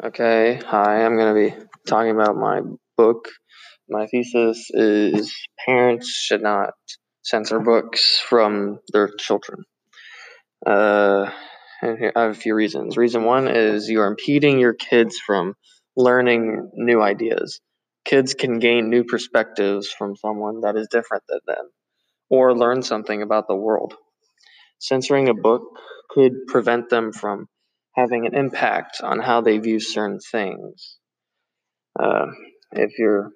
Okay, hi, I'm going to be talking about my book. My thesis is parents should not censor books from their children. Uh, and here, I have a few reasons. Reason one is you are impeding your kids from learning new ideas. Kids can gain new perspectives from someone that is different than them or learn something about the world. Censoring a book could prevent them from having an impact on how they view certain things. Uh, if your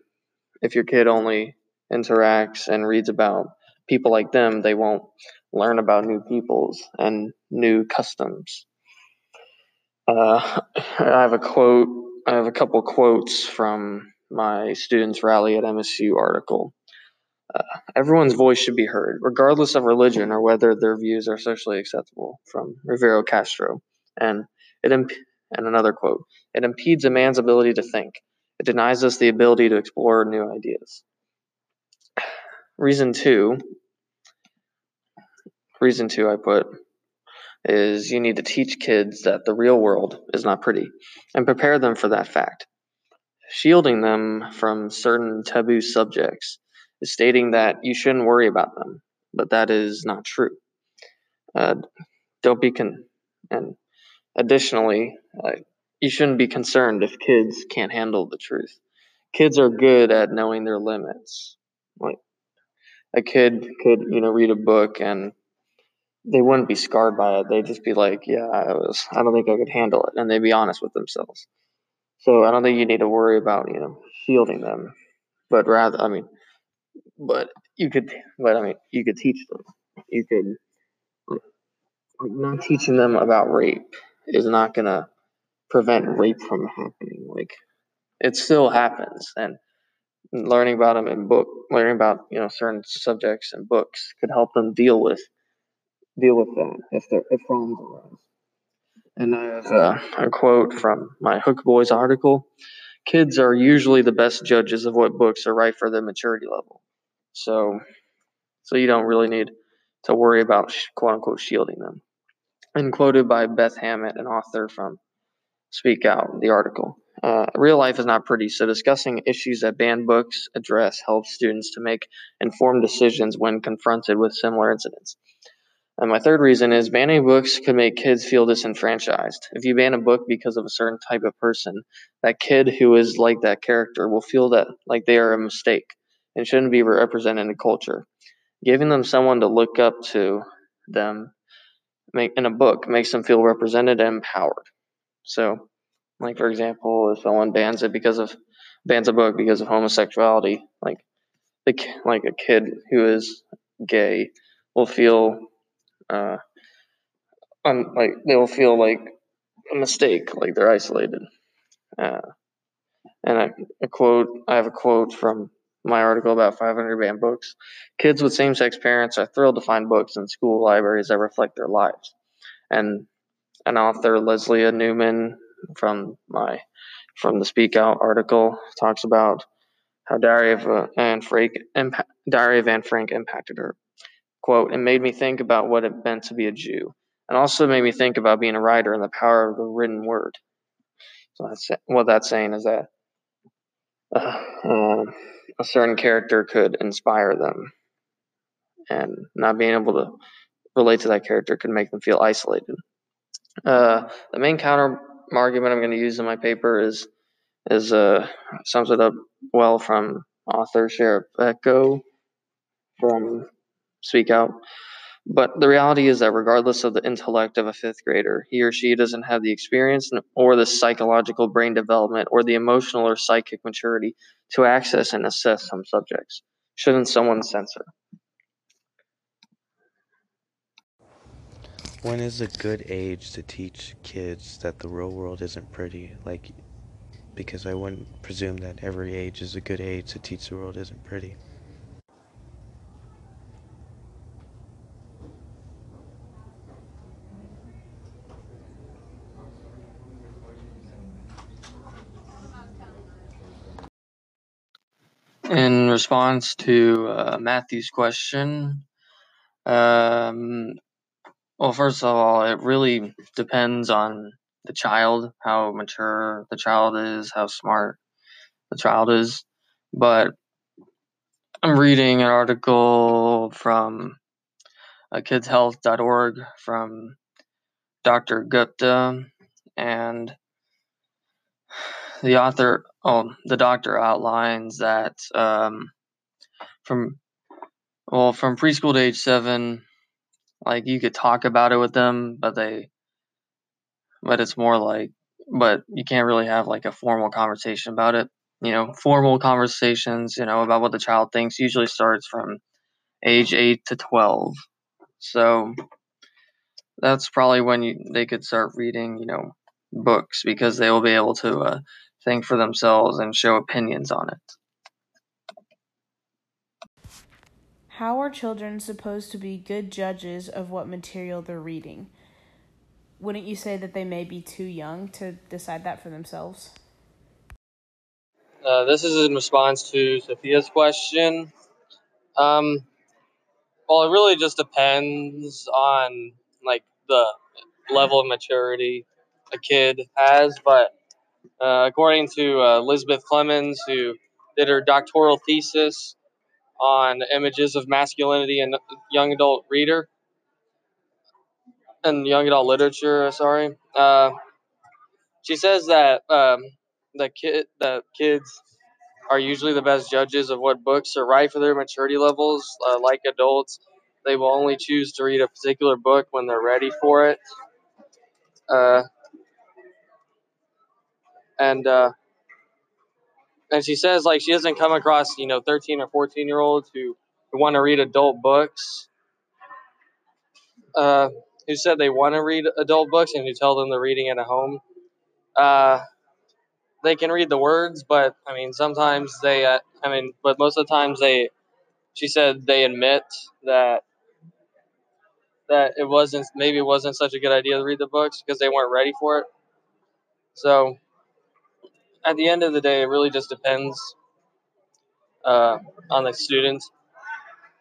if your kid only interacts and reads about people like them, they won't learn about new peoples and new customs. Uh, I have a quote. I have a couple quotes from my students' rally at MSU article. Uh, everyone's voice should be heard, regardless of religion or whether their views are socially acceptable. From Rivero Castro, and it imp- and another quote: "It impedes a man's ability to think. It denies us the ability to explore new ideas." Reason two. Reason two, I put is you need to teach kids that the real world is not pretty and prepare them for that fact. Shielding them from certain taboo subjects is stating that you shouldn't worry about them, but that is not true. Uh, don't be con- and additionally, uh, you shouldn't be concerned if kids can't handle the truth. Kids are good at knowing their limits. Like a kid could, you know, read a book and they wouldn't be scarred by it. They'd just be like, "Yeah, I was. I don't think I could handle it," and they'd be honest with themselves. So I don't think you need to worry about you know shielding them, but rather, I mean, but you could, but I mean, you could teach them. You could not teaching them about rape is not gonna prevent rape from happening. Like it still happens, and learning about them in book, learning about you know certain subjects and books could help them deal with deal with that if there if problems arise. And I have uh, a quote from my Hook Boys article. Kids are usually the best judges of what books are right for their maturity level. So, so you don't really need to worry about quote unquote shielding them. And quoted by Beth Hammett, an author from Speak Out, the article. Uh, real life is not pretty, so discussing issues that banned books address helps students to make informed decisions when confronted with similar incidents. And my third reason is banning books could make kids feel disenfranchised. If you ban a book because of a certain type of person, that kid who is like that character will feel that like they are a mistake and shouldn't be represented in culture. Giving them someone to look up to them make, in a book makes them feel represented and empowered. So, like for example, if someone bans it because of bans a book because of homosexuality, like the like a kid who is gay will feel uh, un, like they will feel like a mistake, like they're isolated. Uh, and I, a quote, I have a quote from my article about 500 banned books. Kids with same-sex parents are thrilled to find books in school libraries that reflect their lives. And an author, Leslie Newman, from my from the Speak Out article, talks about how Diary of uh, Anne Frank, Diary of Anne Frank impacted her. Quote, it made me think about what it meant to be a Jew, and also made me think about being a writer and the power of the written word. So that's what that's saying is that uh, uh, a certain character could inspire them, and not being able to relate to that character could make them feel isolated. Uh, the main counter argument I'm going to use in my paper is is uh, sums it up well from author Sheriff Echo from Speak Out. But the reality is that regardless of the intellect of a fifth grader, he or she doesn't have the experience or the psychological brain development or the emotional or psychic maturity to access and assess some subjects. Shouldn't someone censor? When is a good age to teach kids that the real world isn't pretty? Like, because I wouldn't presume that every age is a good age to teach the world isn't pretty. In response to uh, Matthew's question, um, well, first of all, it really depends on the child, how mature the child is, how smart the child is. But I'm reading an article from uh, kidshealth.org from Dr. Gupta, and the author, oh, the doctor outlines that um, from well, from preschool to age seven, like you could talk about it with them, but they, but it's more like, but you can't really have like a formal conversation about it. You know, formal conversations, you know, about what the child thinks usually starts from age eight to twelve. So that's probably when you, they could start reading, you know, books because they will be able to uh, think for themselves and show opinions on it. How are children supposed to be good judges of what material they're reading? Wouldn't you say that they may be too young to decide that for themselves? Uh, this is in response to Sophia's question. Um, well, it really just depends on like the level of maturity a kid has, but uh, according to uh, Elizabeth Clemens, who did her doctoral thesis on images of masculinity in young adult reader and young adult literature, sorry, uh, she says that um, the kid, the kids are usually the best judges of what books are right for their maturity levels. Uh, like adults, they will only choose to read a particular book when they're ready for it. Uh, and uh, and she says like she doesn't come across you know 13 or 14 year olds who, who want to read adult books. Uh, who said they want to read adult books and you tell them they're reading it a home. Uh, they can read the words, but I mean sometimes they. Uh, I mean, but most of the times they. She said they admit that that it wasn't maybe it wasn't such a good idea to read the books because they weren't ready for it. So at the end of the day, it really just depends uh, on the student,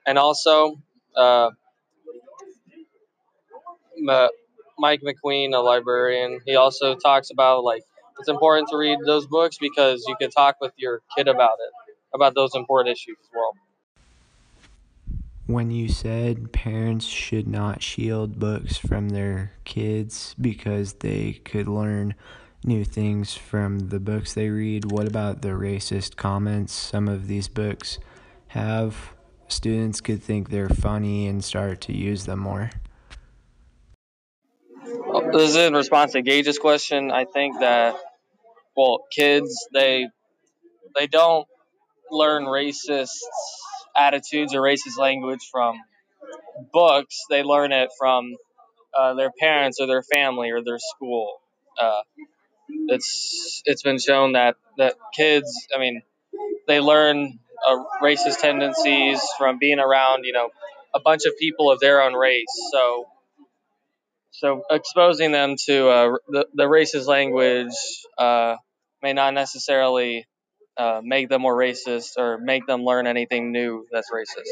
and also uh, Mike McQueen, a librarian, he also talks about like it's important to read those books because you can talk with your kid about it, about those important issues as well. When you said parents should not shield books from their kids because they could learn new things from the books they read, what about the racist comments some of these books have? Students could think they're funny and start to use them more. This is in response to Gage's question. I think that well, kids they they don't learn racist attitudes or racist language from books. They learn it from uh, their parents or their family or their school. Uh, it's it's been shown that that kids, I mean, they learn uh, racist tendencies from being around, you know, a bunch of people of their own race. So so exposing them to uh, the, the racist language uh, may not necessarily uh, make them more racist or make them learn anything new that's racist.